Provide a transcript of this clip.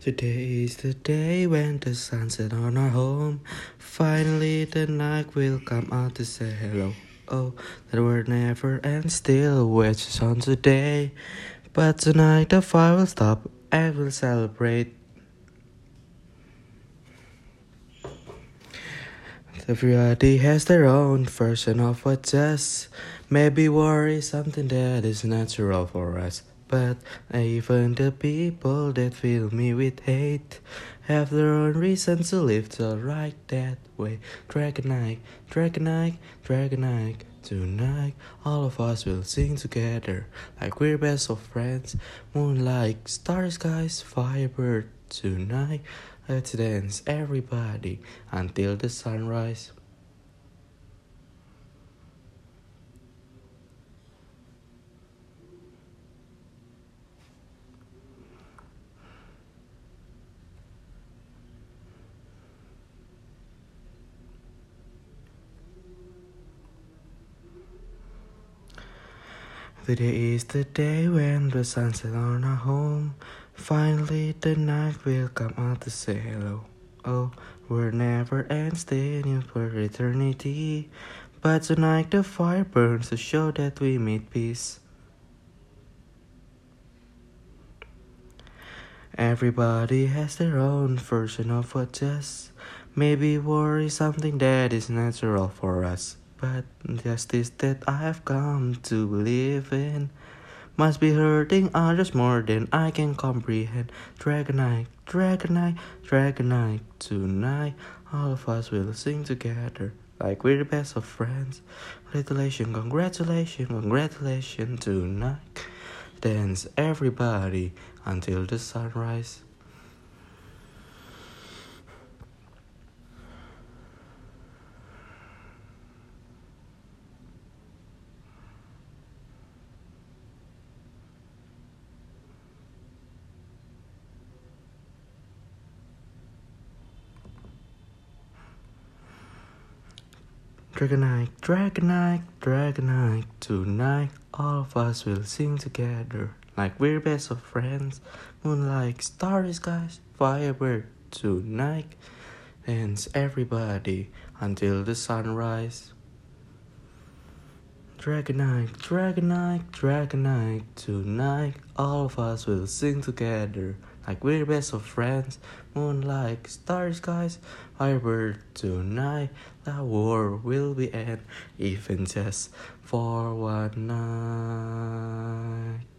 Today is the day when the sun set on our home. Finally, the night will come out to say hello. Oh, the world never ends still, which is on today. But tonight the fire will stop and we'll celebrate. Everybody has their own version of what just maybe worry something that is natural for us. But even the people that fill me with hate have their own reasons to live so right that way. Dragon Night, Dragonite, Dragon Night. Tonight, all of us will sing together like we're best of friends. Moonlight, starry skies, firebird. Tonight, let's dance, everybody, until the sunrise. Today is the day when the sun set on our home. Finally, the night will come out to say hello. Oh, we're never end staying for eternity. But tonight the fire burns to show that we made peace. Everybody has their own version of what just maybe worry something that is natural for us. But justice that I have come to believe in must be hurting others more than I can comprehend. Dragon Night, Dragonite, Dragon Night. Tonight, all of us will sing together like we're the best of friends. Congratulations, congratulations, congratulations tonight. Dance everybody until the sunrise. Dragon Night, Dragonite, Dragon Night. Tonight, all of us will sing together like we're best of friends. Moonlight, starry skies, firebird. Tonight, dance everybody until the sunrise. Dragon Night, Dragonite, Dragon Night. Tonight, all of us will sing together like we're best of friends. Moonlight, starry skies, firebird. Tonight, the war will be end, even just for one night.